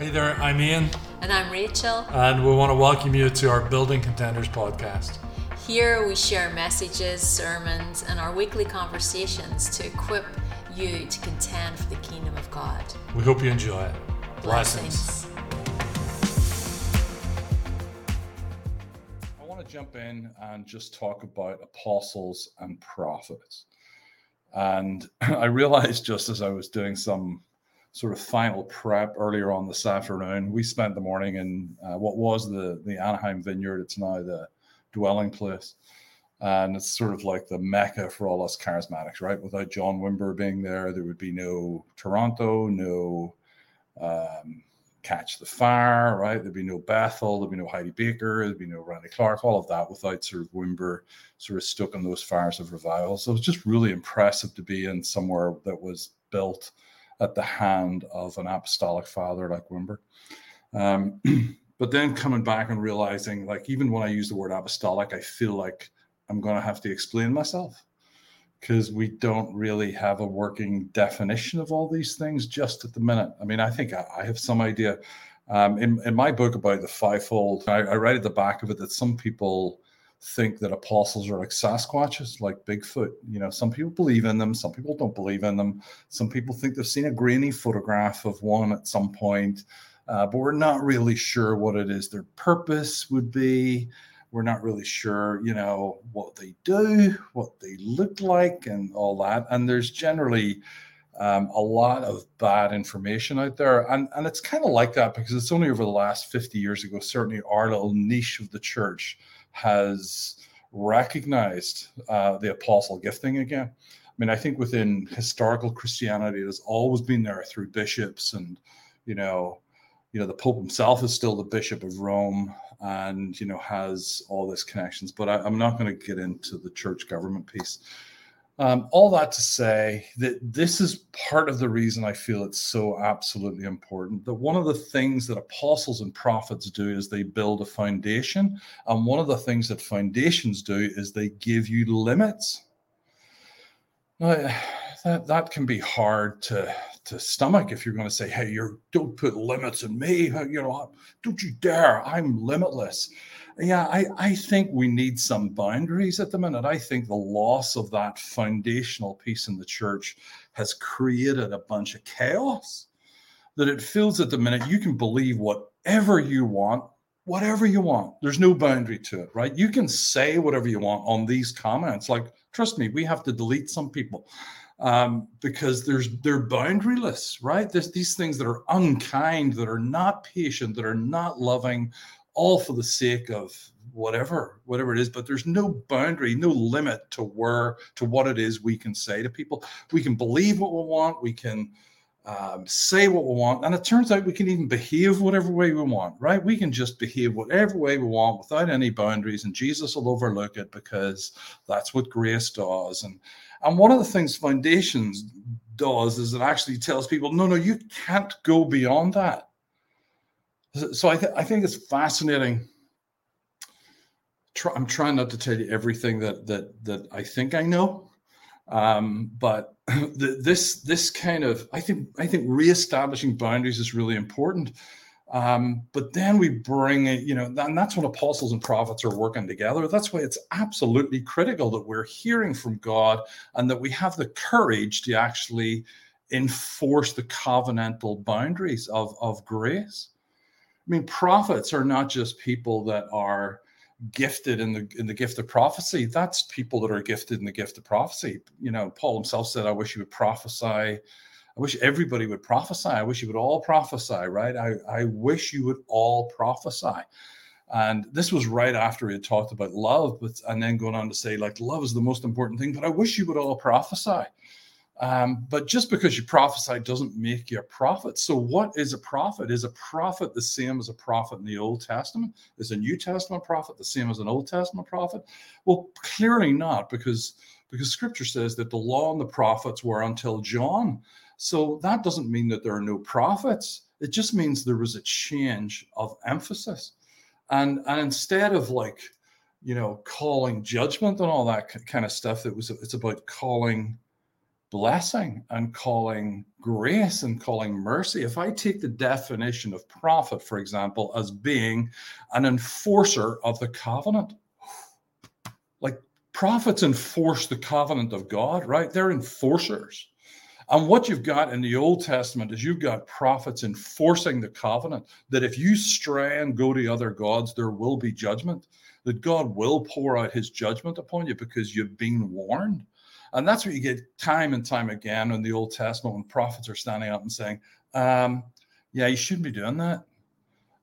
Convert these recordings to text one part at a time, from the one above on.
Hey there, I'm Ian. And I'm Rachel. And we want to welcome you to our Building Contenders podcast. Here we share messages, sermons, and our weekly conversations to equip you to contend for the kingdom of God. We hope you enjoy it. Blessings. I want to jump in and just talk about apostles and prophets. And I realized just as I was doing some sort of final prep earlier on this afternoon. We spent the morning in uh, what was the the Anaheim Vineyard. It's now the dwelling place, and it's sort of like the mecca for all us charismatics, right? Without John Wimber being there, there would be no Toronto, no um, Catch the Fire, right? There'd be no Bethel, there'd be no Heidi Baker, there'd be no Randy Clark, all of that without sort of Wimber sort of stoking those fires of revival. So it was just really impressive to be in somewhere that was built at the hand of an apostolic father like Wimber. Um, but then coming back and realizing, like, even when I use the word apostolic, I feel like I'm going to have to explain myself because we don't really have a working definition of all these things just at the minute. I mean, I think I, I have some idea. Um, in, in my book about the fivefold, I, I write at the back of it that some people think that apostles are like Sasquatches, like Bigfoot. You know, some people believe in them, some people don't believe in them. Some people think they've seen a grainy photograph of one at some point, uh, but we're not really sure what it is their purpose would be. We're not really sure, you know, what they do, what they look like, and all that. And there's generally um, a lot of bad information out there. And, and it's kind of like that because it's only over the last 50 years ago, certainly our little niche of the church has recognized uh, the apostle gifting again. I mean, I think within historical Christianity, it has always been there through bishops, and you know, you know, the Pope himself is still the Bishop of Rome, and you know, has all these connections. But I, I'm not going to get into the church government piece. Um, all that to say that this is part of the reason I feel it's so absolutely important. That one of the things that apostles and prophets do is they build a foundation. And one of the things that foundations do is they give you limits. Now, that, that can be hard to, to stomach if you're going to say, hey, you don't put limits on me. You know, don't you dare. I'm limitless yeah, I, I think we need some boundaries at the minute. I think the loss of that foundational piece in the church has created a bunch of chaos. That it feels at the minute you can believe whatever you want, whatever you want. There's no boundary to it, right? You can say whatever you want on these comments. Like, trust me, we have to delete some people um, because there's they're boundaryless, right? There's these things that are unkind, that are not patient, that are not loving, all for the sake of whatever whatever it is but there's no boundary no limit to where to what it is we can say to people. We can believe what we want we can um, say what we want and it turns out we can even behave whatever way we want right? We can just behave whatever way we want without any boundaries and jesus will overlook it because that's what grace does. And and one of the things foundations does is it actually tells people no no you can't go beyond that so I, th- I think it's fascinating. I'm trying not to tell you everything that that that I think I know, um, but the, this this kind of I think I think reestablishing boundaries is really important. Um, but then we bring it, you know, and that's when apostles and prophets are working together. That's why it's absolutely critical that we're hearing from God and that we have the courage to actually enforce the covenantal boundaries of, of grace. I mean, prophets are not just people that are gifted in the in the gift of prophecy. That's people that are gifted in the gift of prophecy. You know, Paul himself said, "I wish you would prophesy." I wish everybody would prophesy. I wish you would all prophesy, right? I, I wish you would all prophesy. And this was right after he had talked about love, but and then going on to say, like, love is the most important thing, but I wish you would all prophesy. Um, but just because you prophesy doesn't make you a prophet. So, what is a prophet? Is a prophet the same as a prophet in the Old Testament? Is a New Testament prophet the same as an Old Testament prophet? Well, clearly not, because because Scripture says that the law and the prophets were until John. So that doesn't mean that there are no prophets. It just means there was a change of emphasis, and and instead of like, you know, calling judgment and all that kind of stuff, it was it's about calling blessing and calling grace and calling mercy. If I take the definition of prophet, for example, as being an enforcer of the covenant, like prophets enforce the covenant of God, right? They're enforcers. And what you've got in the Old Testament is you've got prophets enforcing the covenant that if you stray and go to other gods, there will be judgment, that God will pour out his judgment upon you because you've been warned. And that's what you get time and time again in the Old Testament when prophets are standing up and saying, um, Yeah, you shouldn't be doing that.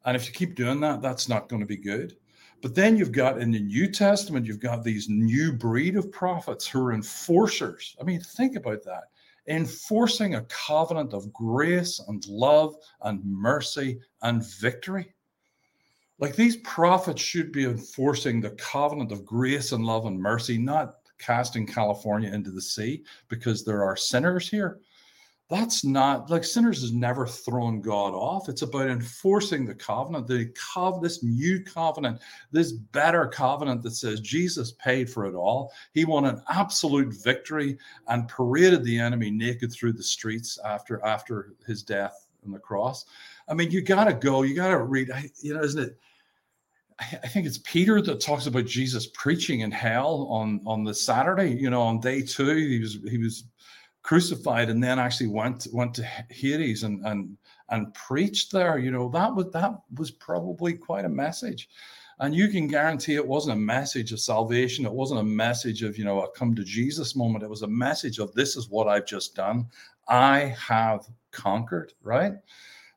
And if you keep doing that, that's not going to be good. But then you've got in the New Testament, you've got these new breed of prophets who are enforcers. I mean, think about that enforcing a covenant of grace and love and mercy and victory. Like these prophets should be enforcing the covenant of grace and love and mercy, not casting California into the sea because there are sinners here. That's not like sinners has never thrown God off. It's about enforcing the covenant, the cov- this new covenant, this better covenant that says Jesus paid for it all. He won an absolute victory and paraded the enemy naked through the streets after after his death on the cross. I mean, you got to go. You got to read. You know, isn't it? I think it's Peter that talks about Jesus preaching in hell on on the Saturday. You know, on day two, he was he was crucified and then actually went went to Hades and and and preached there. You know, that was that was probably quite a message. And you can guarantee it wasn't a message of salvation. It wasn't a message of, you know, a come to Jesus moment. It was a message of this is what I've just done. I have conquered, right?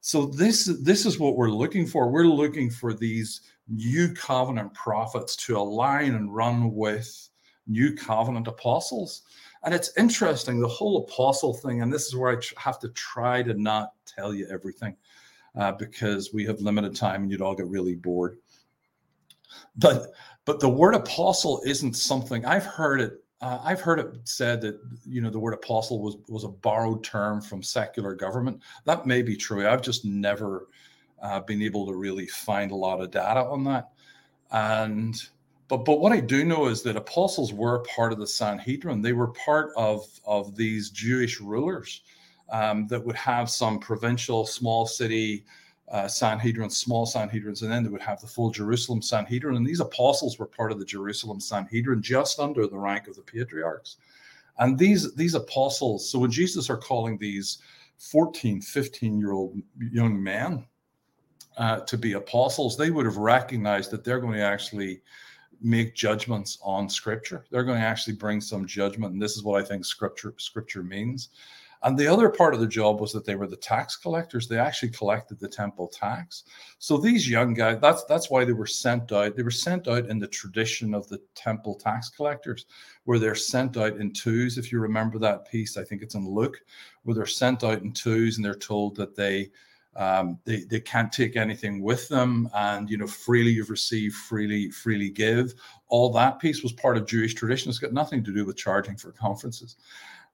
So this this is what we're looking for. We're looking for these new covenant prophets to align and run with new covenant apostles. And it's interesting, the whole apostle thing, and this is where I have to try to not tell you everything uh, because we have limited time and you'd all get really bored. But but the word apostle isn't something I've heard it. Uh, I've heard it said that you know the word apostle was was a borrowed term from secular government. That may be true. I've just never uh, been able to really find a lot of data on that. And but but what I do know is that apostles were part of the Sanhedrin. They were part of of these Jewish rulers um, that would have some provincial, small city uh, Sanhedrin, small Sanhedrins, and then they would have the full Jerusalem Sanhedrin. And these apostles were part of the Jerusalem Sanhedrin, just under the rank of the patriarchs. And these these apostles, so when Jesus are calling these 14, 15 year old young men uh, to be apostles, they would have recognized that they're going to actually make judgments on scripture. They're going to actually bring some judgment. And this is what I think scripture scripture means. And the other part of the job was that they were the tax collectors. They actually collected the temple tax. So these young guys, that's that's why they were sent out. They were sent out in the tradition of the temple tax collectors, where they're sent out in twos. If you remember that piece, I think it's in Luke, where they're sent out in twos and they're told that they um, they, they can't take anything with them and you know freely you've received freely freely give. All that piece was part of jewish tradition. It's got nothing to do with charging for conferences.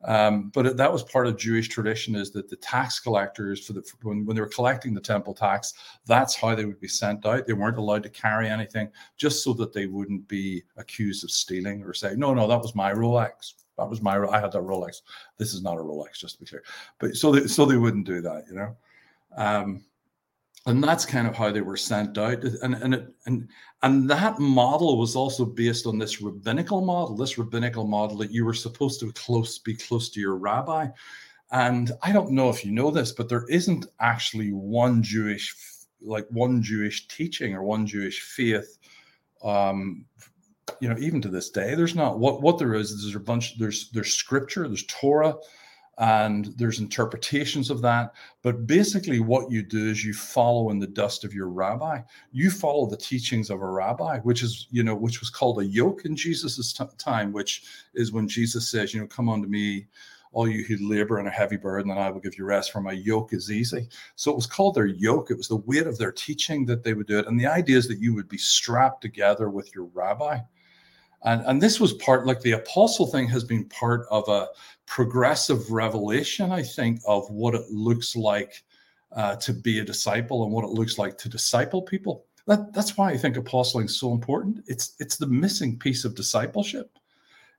Um, but that was part of jewish tradition is that the tax collectors for the for when, when they were collecting the temple tax that's how they would be sent out. They weren't allowed to carry anything just so that they wouldn't be accused of stealing or say no no that was my rolex. That was my i had that rolex. This is not a rolex just to be clear. But so they so they wouldn't do that you know um, and that's kind of how they were sent out. And and it, and and that model was also based on this rabbinical model, this rabbinical model that you were supposed to close be close to your rabbi. And I don't know if you know this, but there isn't actually one Jewish like one Jewish teaching or one Jewish faith. Um, you know, even to this day, there's not what what there is. There's a bunch. There's there's scripture. There's Torah and there's interpretations of that. But basically, what you do is you follow in the dust of your rabbi. You follow the teachings of a rabbi, which is, you know, which was called a yoke in Jesus's t- time, which is when Jesus says, you know, come unto me, all you who labor and a heavy burden, and I will give you rest, for my yoke is easy. So it was called their yoke. It was the weight of their teaching that they would do it. And the idea is that you would be strapped together with your rabbi. And, and this was part, like the apostle thing has been part of a progressive revelation, I think, of what it looks like uh, to be a disciple and what it looks like to disciple people. That, that's why I think apostling is so important. It's it's the missing piece of discipleship.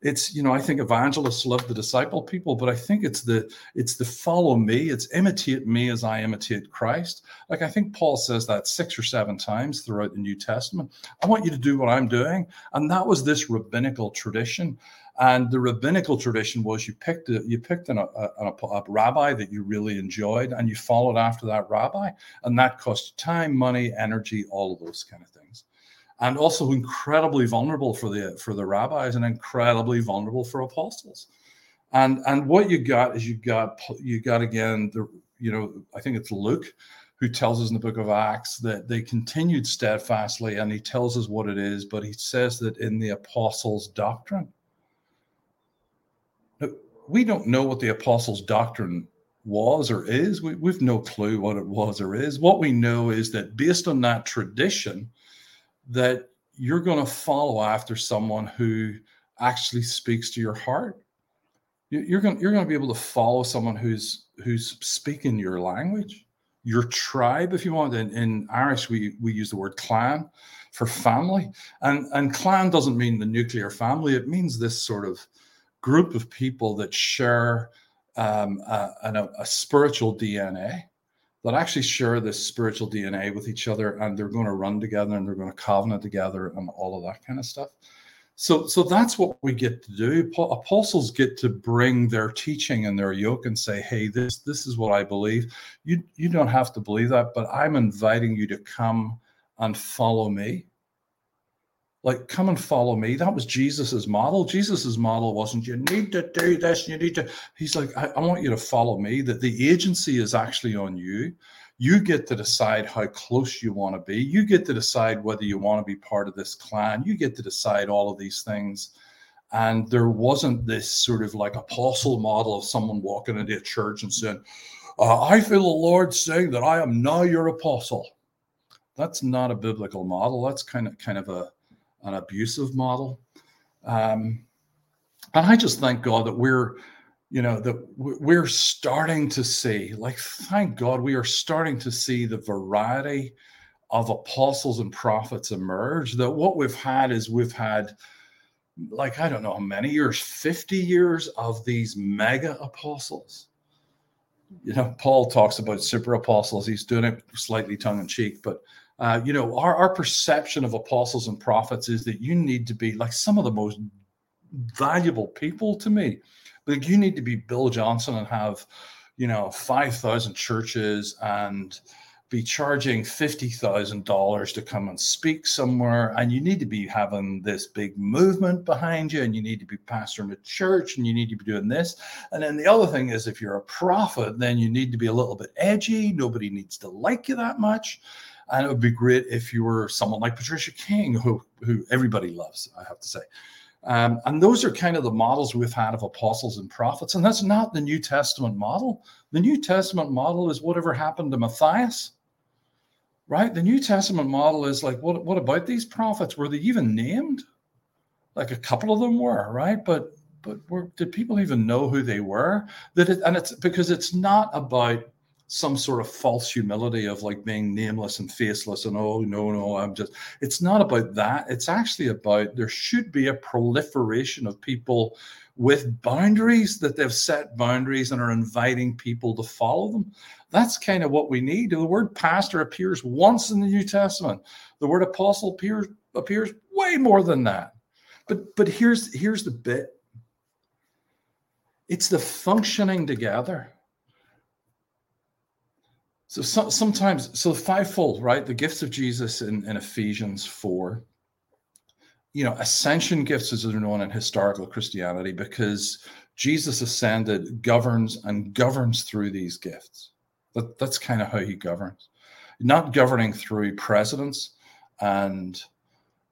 It's you know i think evangelists love the disciple people but i think it's the it's the follow me it's imitate me as i imitate christ. Like i think paul says that six or seven times throughout the new testament. I want you to do what i'm doing. And that was this rabbinical tradition. And the rabbinical tradition was you picked a, you picked an, a, a, a rabbi that you really enjoyed and you followed after that rabbi. And that cost time money energy all of those kind of things and also incredibly vulnerable for the for the rabbis and incredibly vulnerable for apostles. And and what you got is you got you got again the you know I think it's Luke who tells us in the book of Acts that they continued steadfastly, and he tells us what it is, but he says that in the apostles' doctrine. We don't know what the apostles' doctrine was or is. We, we've no clue what it was or is. What we know is that based on that tradition, that you're going to follow after someone who actually speaks to your heart. You're going you're going to be able to follow someone who's who's speaking your language, your tribe, if you want. In, in Irish, we we use the word clan for family, and and clan doesn't mean the nuclear family. It means this sort of group of people that share um, a, a, a spiritual DNA that actually share this spiritual DNA with each other and they're going to run together and they're going to covenant together and all of that kind of stuff. So, so that's what we get to do. Apostles get to bring their teaching and their yoke and say, "Hey, this this is what I believe. You you don't have to believe that, but I'm inviting you to come and follow me like come and follow me. That was jesus's model. Jesus's model wasn't you need to do this you need to he's like I, I, want you to follow me that the agency is actually on you. You get to decide how close you want to be. You get to decide whether you want to be part of this clan. You get to decide all of these things. And there wasn't this sort of like apostle model of someone walking into a church and saying uh, i feel the lord saying that i am now your apostle. That's not a biblical model. That's kind of kind of a an abusive model. Um, and I just thank God that we're, you know, that we're starting to see, like, thank God we are starting to see the variety of apostles and prophets emerge. That what we've had is we've had, like, I don't know how many years, 50 years of these mega apostles. You know, Paul talks about super apostles. He's doing it slightly tongue in cheek, but uh, you know, our, our perception of apostles and prophets is that you need to be like some of the most valuable people to me. Like you need to be Bill Johnson and have, you know, 5,000 churches and be charging $50,000 to come and speak somewhere. And you need to be having this big movement behind you and you need to be pastoring a church and you need to be doing this. And then the other thing is if you're a prophet, then you need to be a little bit edgy. Nobody needs to like you that much. And it would be great if you were someone like Patricia King, who who everybody loves, I have to say. Um, and those are kind of the models we've had of apostles and prophets. And that's not the New Testament model. The New Testament model is whatever happened to Matthias, right? The New Testament model is like, what, what about these prophets? Were they even named? Like a couple of them were, right? But but were, did people even know who they were? That it, and it's because it's not about some sort of false humility of like being nameless and faceless and oh no no i'm just it's not about that. It's actually about there should be a proliferation of people with boundaries that they've set boundaries and are inviting people to follow them. That's kind of what we need. The word pastor appears once in the new testament. The word apostle appears appears way more than that. But but here's here's the bit. It's the functioning together so, so sometimes, so fivefold, right? The gifts of Jesus in, in Ephesians 4. You know, ascension gifts, as they're known in historical Christianity, because Jesus ascended, governs and governs through these gifts. That, that's kind of how he governs. Not governing through presidents and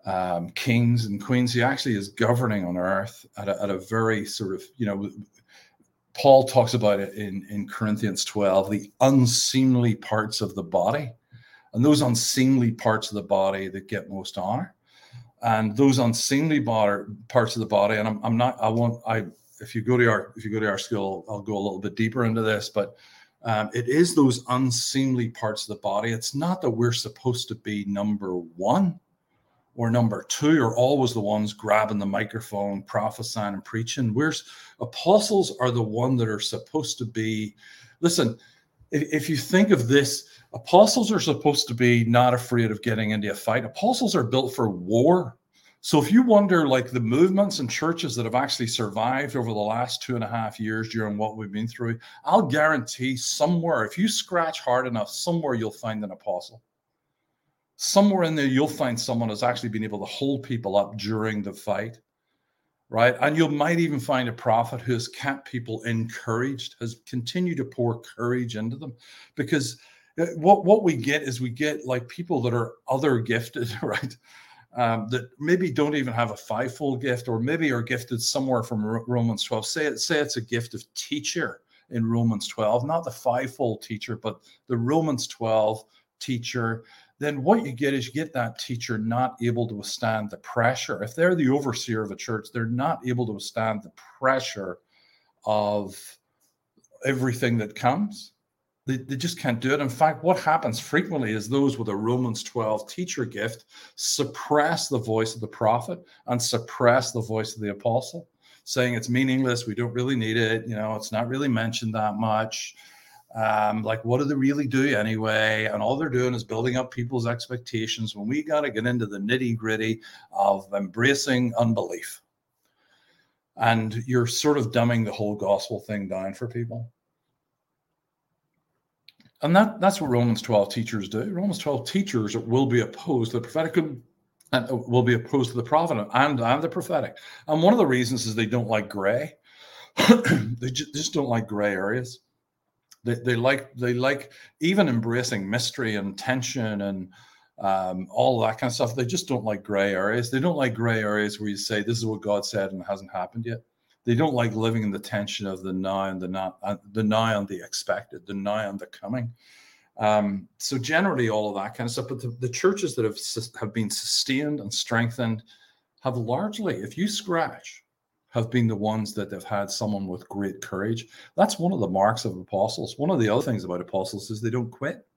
um, kings and queens. He actually is governing on earth at a, at a very sort of, you know, Paul talks about it in, in Corinthians 12, the unseemly parts of the body. And those unseemly parts of the body that get most honor. And those unseemly parts of the body, and I'm, I'm not, I won't, I, if you go to our, if you go to our school, I'll go a little bit deeper into this, but um, it is those unseemly parts of the body. It's not that we're supposed to be number one or number two are always the ones grabbing the microphone, prophesying and preaching. Where's apostles are the one that are supposed to be. Listen, if, if you think of this, apostles are supposed to be not afraid of getting into a fight. Apostles are built for war. So if you wonder, like the movements and churches that have actually survived over the last two and a half years during what we've been through, I'll guarantee somewhere, if you scratch hard enough, somewhere you'll find an apostle somewhere in there you'll find someone who's actually been able to hold people up during the fight right? And you might even find a prophet who has kept people encouraged has continued to pour courage into them. Because uh, what what we get is we get like people that are other gifted right? Um, that maybe don't even have a fivefold gift or maybe are gifted somewhere from romans 12 say it say it's a gift of teacher in romans 12 not the fivefold teacher but the romans 12 teacher then what you get is you get that teacher not able to withstand the pressure. If they're the overseer of a church, they're not able to withstand the pressure of everything that comes. They, they just can't do it. In fact, what happens frequently is those with a Romans 12 teacher gift suppress the voice of the prophet and suppress the voice of the apostle, saying it's meaningless. We don't really need it. You know, it's not really mentioned that much um, like, what do they really do anyway? And all they're doing is building up people's expectations when we got to get into the nitty gritty of embracing unbelief. And you're sort of dumbing the whole gospel thing down for people. And that, that's what Romans 12 teachers do. Romans 12 teachers will be opposed to the prophetic and will be opposed to the prophet and, and the prophetic. And one of the reasons is they don't like gray. they just don't like gray areas they, they like they like even embracing mystery and tension and um, all that kind of stuff. They just don't like gray areas. They don't like gray areas where you say this is what God said and it hasn't happened yet. They don't like living in the tension of the now and the not, uh, the now and the expected, the now and the coming. Um, so generally, all of that kind of stuff. But the, the churches that have have been sustained and strengthened have largely, if you scratch have been the ones that have had someone with great courage. That's one of the marks of apostles. One of the other things about apostles is they don't quit.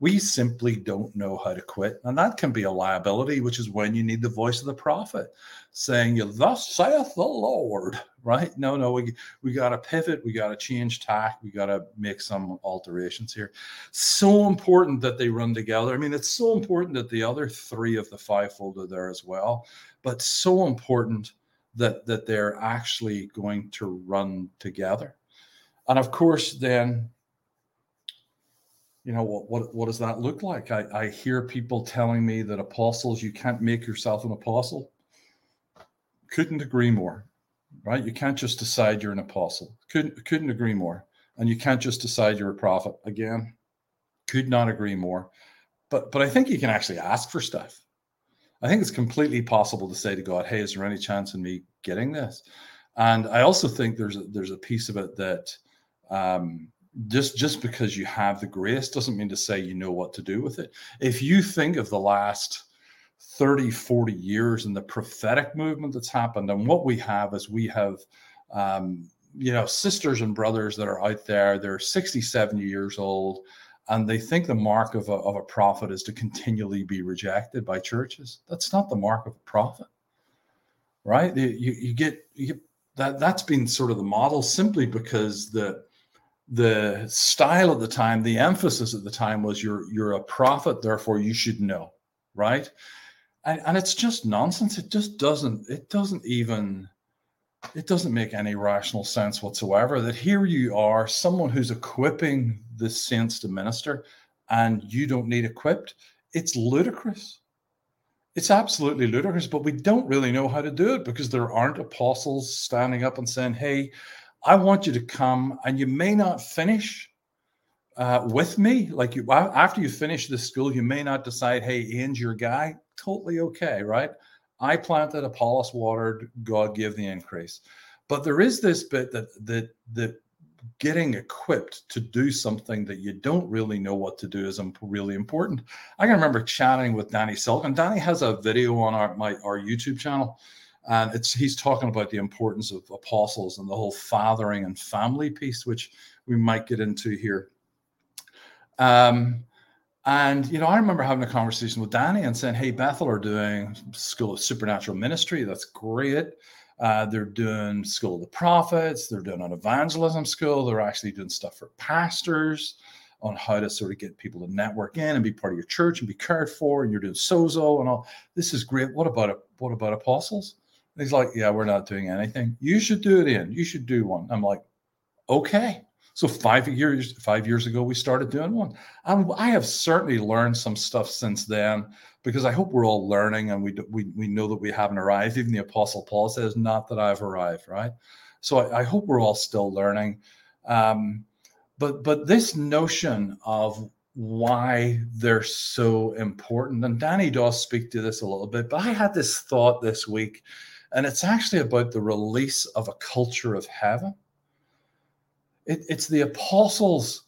We simply don't know how to quit. And that can be a liability, which is when you need the voice of the prophet saying, Thus saith the Lord, right? No, no, we, we got to pivot. We got to change tack. We got to make some alterations here. So important that they run together. I mean, it's so important that the other three of the fivefold are there as well, but so important that that they're actually going to run together. And of course then you know what what, what does that look like? I, I hear people telling me that apostles you can't make yourself an apostle. Couldn't agree more right? You can't just decide you're an apostle. Couldn't couldn't agree more. And you can't just decide you're a prophet. Again could not agree more. But but i think you can actually ask for stuff I think it's completely possible to say to God, "Hey, is there any chance in me getting this?" And I also think there's a, there's a piece of it that um, just just because you have the grace doesn't mean to say you know what to do with it. If you think of the last 30, 40 years and the prophetic movement that's happened, and what we have is we have um, you know sisters and brothers that are out there, they're 60, 70 years old and they think the mark of a, of a prophet is to continually be rejected by churches. That's not the mark of a prophet, right? You, you get, you that. That's been sort of the model simply because the the style at the time, the emphasis at the time was you're you're a prophet, therefore you should know, right? And, and it's just nonsense. It just doesn't. It doesn't even it doesn't make any rational sense whatsoever that here you are, someone who's equipping the saints to minister, and you don't need equipped. It's ludicrous. It's absolutely ludicrous, but we don't really know how to do it because there aren't apostles standing up and saying, Hey, I want you to come, and you may not finish uh, with me. Like you, after you finish this school, you may not decide, Hey, Ian's your guy. Totally okay, right? I planted, Apollos watered, God gave the increase. But there is this bit that that that getting equipped to do something that you don't really know what to do is really important. I can remember chatting with Danny Silk, and Danny has a video on our my our YouTube channel, and it's he's talking about the importance of apostles and the whole fathering and family piece, which we might get into here. Um, And you know, I remember having a conversation with Danny and saying, "Hey, Bethel are doing School of Supernatural Ministry. That's great. Uh, they're doing School of the Prophets. They're doing an evangelism school. They're actually doing stuff for pastors on how to sort of get people to network in and be part of your church and be cared for. And you're doing sozo and all. This is great. What about? What about apostles?" And he's like, "Yeah, we're not doing anything. You should do it in. You should do one." I'm like, "Okay." So five years five years ago, we started doing one, and I have certainly learned some stuff since then because I hope we're all learning and we we we know that we haven't arrived. Even the Apostle Paul says, "Not that I've arrived," right? So I, I hope we're all still learning. Um, but but this notion of why they're so important, and Danny does speak to this a little bit, but I had this thought this week, and it's actually about the release of a culture of heaven it, it's the apostles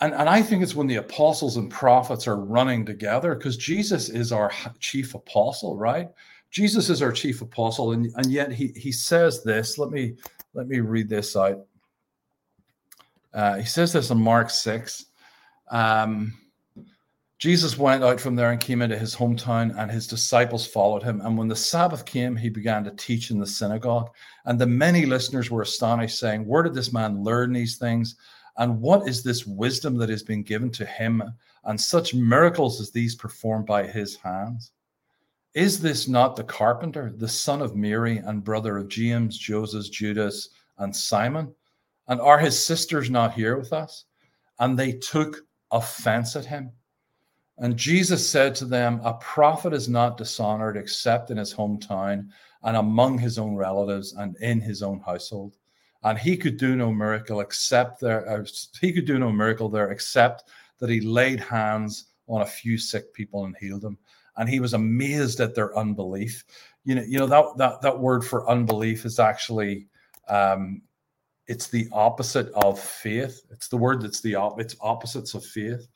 and, and I think it's when the apostles and prophets are running together because Jesus is our chief apostle, right? Jesus is our chief apostle, and, and yet he he says this. Let me let me read this out. Uh, he says this in Mark six. Um, Jesus went out from there and came into his hometown, and his disciples followed him. And when the Sabbath came, he began to teach in the synagogue. And the many listeners were astonished, saying, Where did this man learn these things? And what is this wisdom that has been given to him? And such miracles as these performed by his hands? Is this not the carpenter, the son of Mary, and brother of James, Joseph, Judas, and Simon? And are his sisters not here with us? And they took offense at him. And Jesus said to them, A prophet is not dishonored except in his hometown and among his own relatives and in his own household. And he could do no miracle except there, uh, he could do no miracle there except that he laid hands on a few sick people and healed them. And he was amazed at their unbelief. You know, you know that that that word for unbelief is actually um, it's the opposite of faith. It's the word that's the op- it's opposites of faith.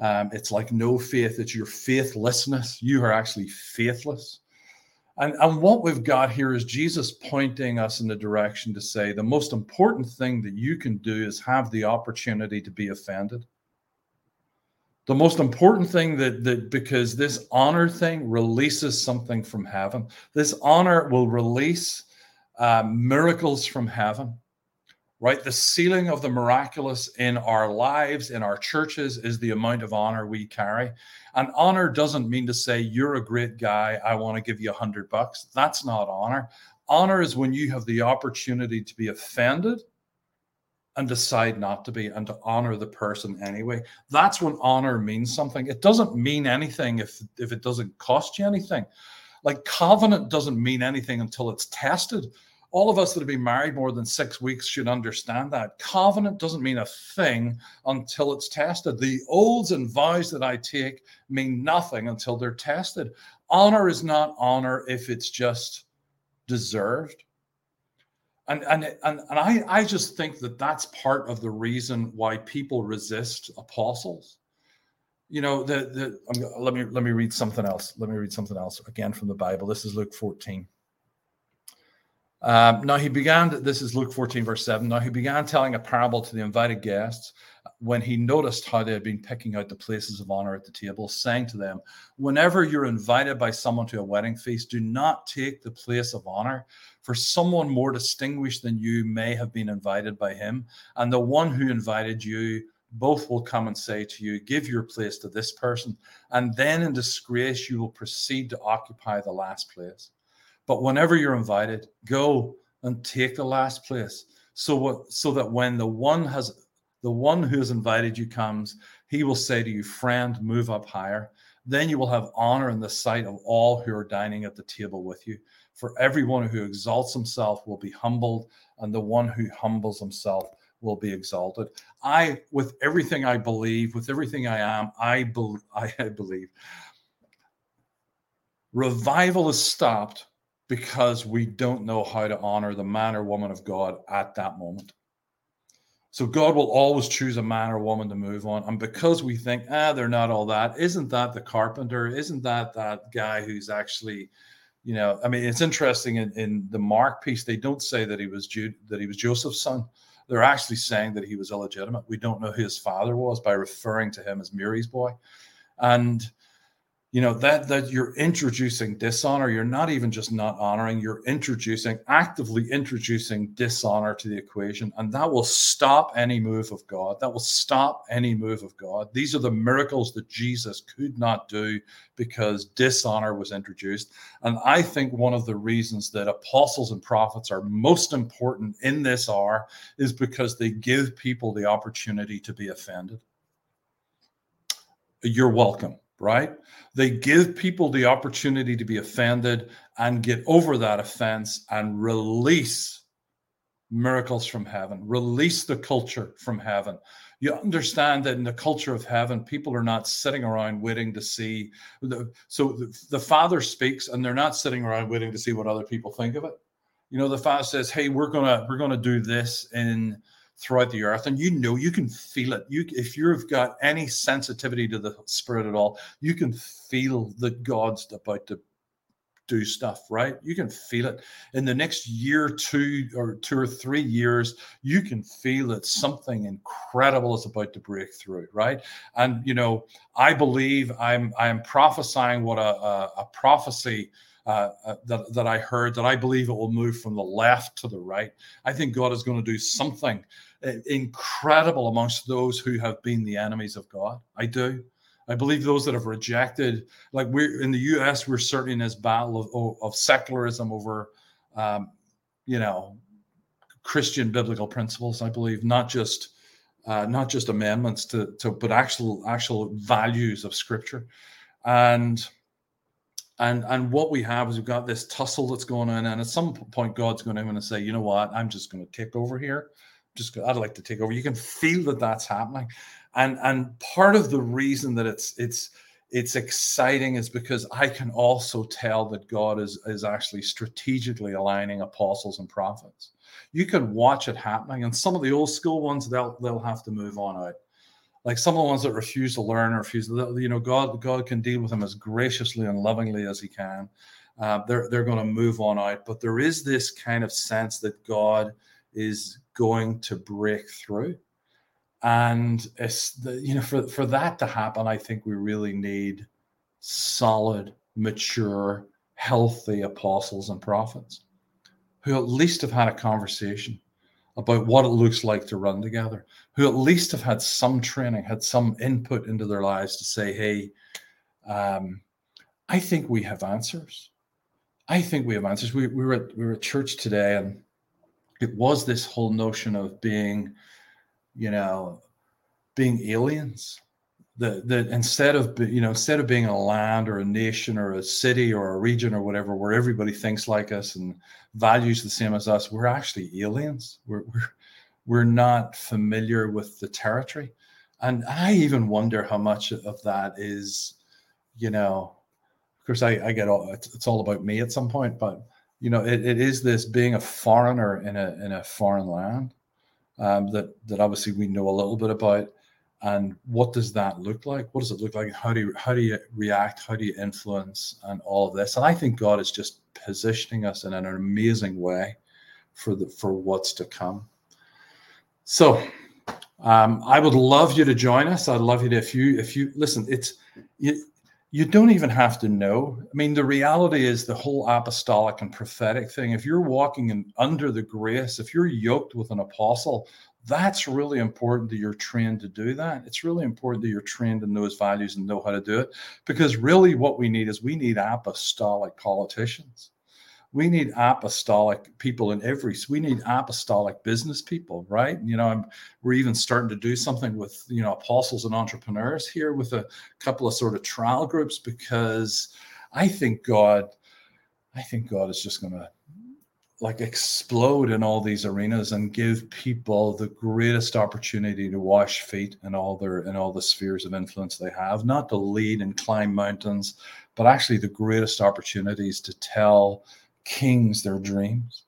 Um, it's like no faith, it's your faithlessness. You are actually faithless. And, and what we've got here is Jesus pointing us in the direction to say the most important thing that you can do is have the opportunity to be offended. The most important thing that, that because this honor thing releases something from heaven, this honor will release uh, miracles from heaven right? The ceiling of the miraculous in our lives, in our churches, is the amount of honor we carry. And honor doesn't mean to say, you're a great guy, I want to give you a hundred bucks. That's not honor. Honor is when you have the opportunity to be offended and decide not to be and to honor the person anyway. That's when honor means something. It doesn't mean anything if, if it doesn't cost you anything. Like covenant doesn't mean anything until it's tested all of us that have been married more than six weeks should understand that. Covenant doesn't mean a thing until it's tested. The oaths and vows that I take mean nothing until they're tested. Honor is not honor if it's just deserved. And, and, and, and I, I just think that that's part of the reason why people resist apostles. You know, the, the, let me let me read something else. Let me read something else again from the Bible. This is Luke 14. Um, now he began, this is Luke 14, verse 7. Now he began telling a parable to the invited guests when he noticed how they had been picking out the places of honor at the table, saying to them, Whenever you're invited by someone to a wedding feast, do not take the place of honor, for someone more distinguished than you may have been invited by him. And the one who invited you, both will come and say to you, Give your place to this person. And then in disgrace, you will proceed to occupy the last place. But whenever you're invited, go and take the last place. So what so that when the one has the one who has invited you comes, he will say to you, friend, move up higher. Then you will have honor in the sight of all who are dining at the table with you. For everyone who exalts himself will be humbled, and the one who humbles himself will be exalted. I, with everything I believe, with everything I am, I, be, I believe. Revival is stopped because we don't know how to honor the man or woman of God at that moment. So God will always choose a man or woman to move on. And because we think, ah, they're not all that, isn't that the carpenter? Isn't that that guy who's actually, you know, I mean, it's interesting in, in the Mark piece, they don't say that he was Jude, that he was Joseph's son. they're actually saying that he was illegitimate. We don't know who his father was by referring to him as Mary's boy. And you know that that you're introducing dishonor. You're not even just not honoring you're introducing actively introducing dishonor to the equation. And that will stop any move of god. That will stop any move of god. These are the miracles that jesus could not do because dishonor was introduced. And i think one of the reasons that apostles and prophets are most important in this hour is because they give people the opportunity to be offended. You're welcome right? They give people the opportunity to be offended and get over that offense and release miracles from heaven, release the culture from heaven. You understand that in the culture of heaven, people are not sitting around waiting to see. The, so the, the Father speaks, and they're not sitting around waiting to see what other people think of it. You know, the Father says, "Hey, we're gonna we're gonna do this in." Throughout the earth and you know you can feel it. You if you've got any sensitivity to the spirit at all you can feel that god's about to do stuff right? You can feel it. In the next year two or two or three years you can feel that something incredible is about to break through right? And you know i believe i'm i'm prophesying what a, a, a prophecy uh, uh, that, that I heard that I believe it will move from the left to the right. I think God is going to do something uh, incredible amongst those who have been the enemies of God. I do. I believe those that have rejected, like we're in the U.S., we're certainly in this battle of, of secularism over, um, you know, Christian biblical principles. I believe not just uh, not just amendments to, to but actual actual values of Scripture, and and and what we have is we've got this tussle that's going on, and at some point, God's going to and say, you know what, I'm just going to take over here. Just I'd like to take over. You can feel that that's happening, and and part of the reason that it's it's it's exciting is because I can also tell that God is is actually strategically aligning apostles and prophets. You can watch it happening, and some of the old school ones they'll they'll have to move on out like some of the ones that refuse to learn refuse you know god god can deal with them as graciously and lovingly as he can. Uh, they're they're going to move on out. But there is this kind of sense that god is going to break through. And it's the, you know for for that to happen i think we really need solid mature healthy apostles and prophets who at least have had a conversation about what it looks like to run together, who at least have had some training, had some input into their lives to say, hey, um, I think we have answers. I think we have answers. We, we, were at, we were at church today, and it was this whole notion of being, you know, being aliens that that instead of you know instead of being a land or a nation or a city or a region or whatever where everybody thinks like us and values the same as us we're actually aliens. We're we're, we're not familiar with the territory. And i even wonder how much of that is you know of course i, I get all it's, it's all about me at some point but you know it, it is this being a foreigner in a in a foreign land um, that that obviously we know a little bit about and what does that look like? What does it look like? How do you how do you react? How do you influence and all of this? And i think god is just positioning us in an amazing way for the for what's to come. So um, i would love you to join us. I'd love you to if you if you listen it's you you don't even have to know. I mean the reality is the whole apostolic and prophetic thing. If you're walking in under the grace if you're yoked with an apostle that's really important that you're trained to do that. It's really important that you're trained in those values and know how to do it. Because really, what we need is we need apostolic politicians. We need apostolic people in every. We need apostolic business people, right? You know, I'm, we're even starting to do something with you know apostles and entrepreneurs here with a couple of sort of trial groups because I think God, I think God is just going to like explode in all these arenas and give people the greatest opportunity to wash feet in all their in all the spheres of influence they have. Not to lead and climb mountains but actually the greatest opportunities to tell kings their dreams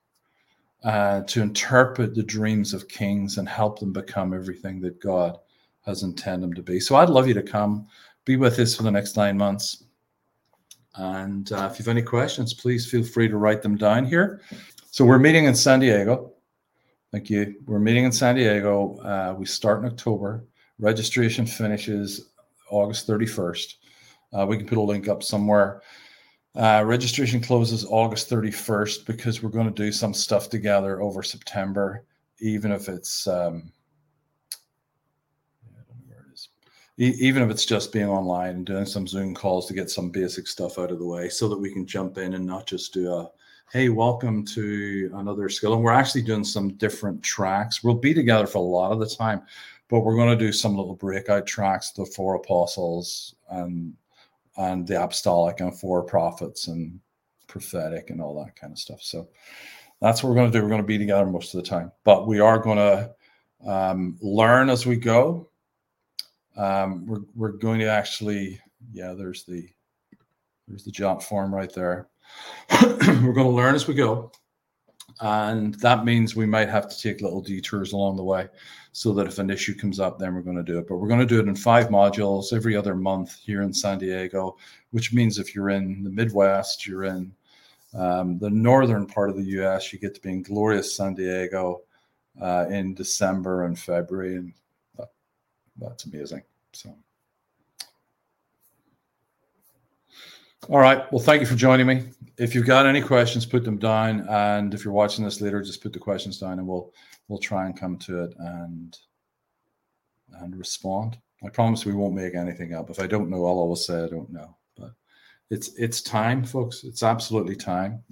uh, to interpret the dreams of kings and help them become everything that god has intended them to be. So i'd love you to come be with us for the next nine months. And uh, if you have any questions please feel free to write them down here so we're meeting in San Diego. Thank you. We're meeting in San Diego. Uh, we start in October. Registration finishes August 31st. Uh, we can put a link up somewhere. Uh, registration closes August 31st because we're going to do some stuff together over September, even if it's um, even if it's just being online and doing some Zoom calls to get some basic stuff out of the way, so that we can jump in and not just do a hey, welcome to another skill. And we're actually doing some different tracks. We'll be together for a lot of the time, but we're going to do some little breakout tracks, the for apostles and and the apostolic and for prophets and prophetic and all that kind of stuff. So that's what we're going to do. We're going to be together most of the time, but we are going to um, learn as we go. Um, we're, we're going to actually, yeah, there's the there's the jump form right there. We're going to learn as we go. And that means we might have to take little detours along the way so that if an issue comes up, then we're going to do it. But we're going to do it in five modules every other month here in San Diego, which means if you're in the Midwest, you're in um, the northern part of the US, you get to be in glorious San Diego uh, in December and February. And that, that's amazing. So. All right. Well, thank you for joining me. If you've got any questions, put them down. And if you're watching this later, just put the questions down and we'll we'll try and come to it and and respond. I promise we won't make anything up. If I don't know, I'll always say I don't know. But it's it's time, folks. It's absolutely time.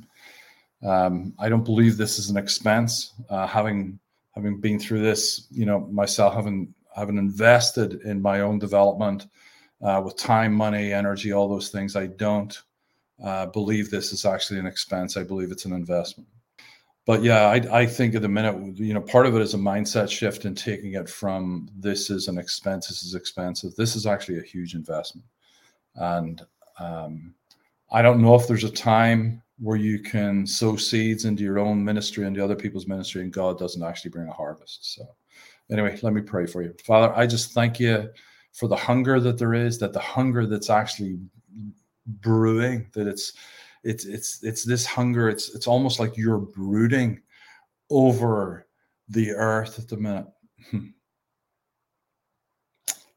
Um, I don't believe this is an expense. Uh, having having been through this, you know, myself having having invested in my own development uh, with time, money, energy, all those things. I don't uh, believe this is actually an expense. I believe it's an investment. But yeah, I, I think at the minute, you know, part of it is a mindset shift and taking it from this is an expense, this is expensive. This is actually a huge investment. And um, I don't know if there's a time where you can sow seeds into your own ministry and the other people's ministry, and God doesn't actually bring a harvest. So, anyway, let me pray for you. Father, I just thank you for the hunger that there is, that the hunger that's actually brewing, that it's it's it's it's this hunger, it's it's almost like you're brooding over the earth at the minute. Hmm.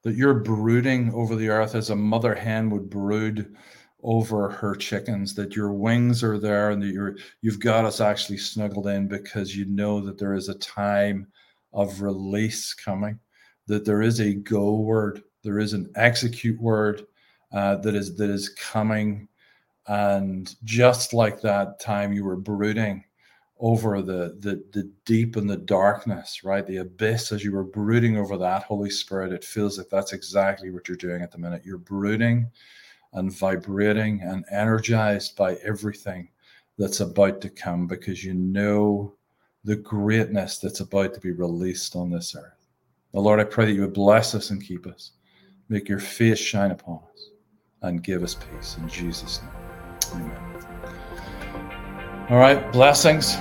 that you're brooding over the earth as a mother hen would brood over her chickens that your wings are there and that you're you've got us actually snuggled in because you know that there is a time of release coming that there is a go word, there is an execute word uh, that is that is coming, and just like that time you were brooding over the the the deep and the darkness, right, the abyss, as you were brooding over that Holy Spirit, it feels like that's exactly what you're doing at the minute. You're brooding and vibrating and energized by everything that's about to come because you know the greatness that's about to be released on this earth. Lord, I pray that you would bless us and keep us. Make your face shine upon us and give us peace. In Jesus' name. Amen. All right. Blessings.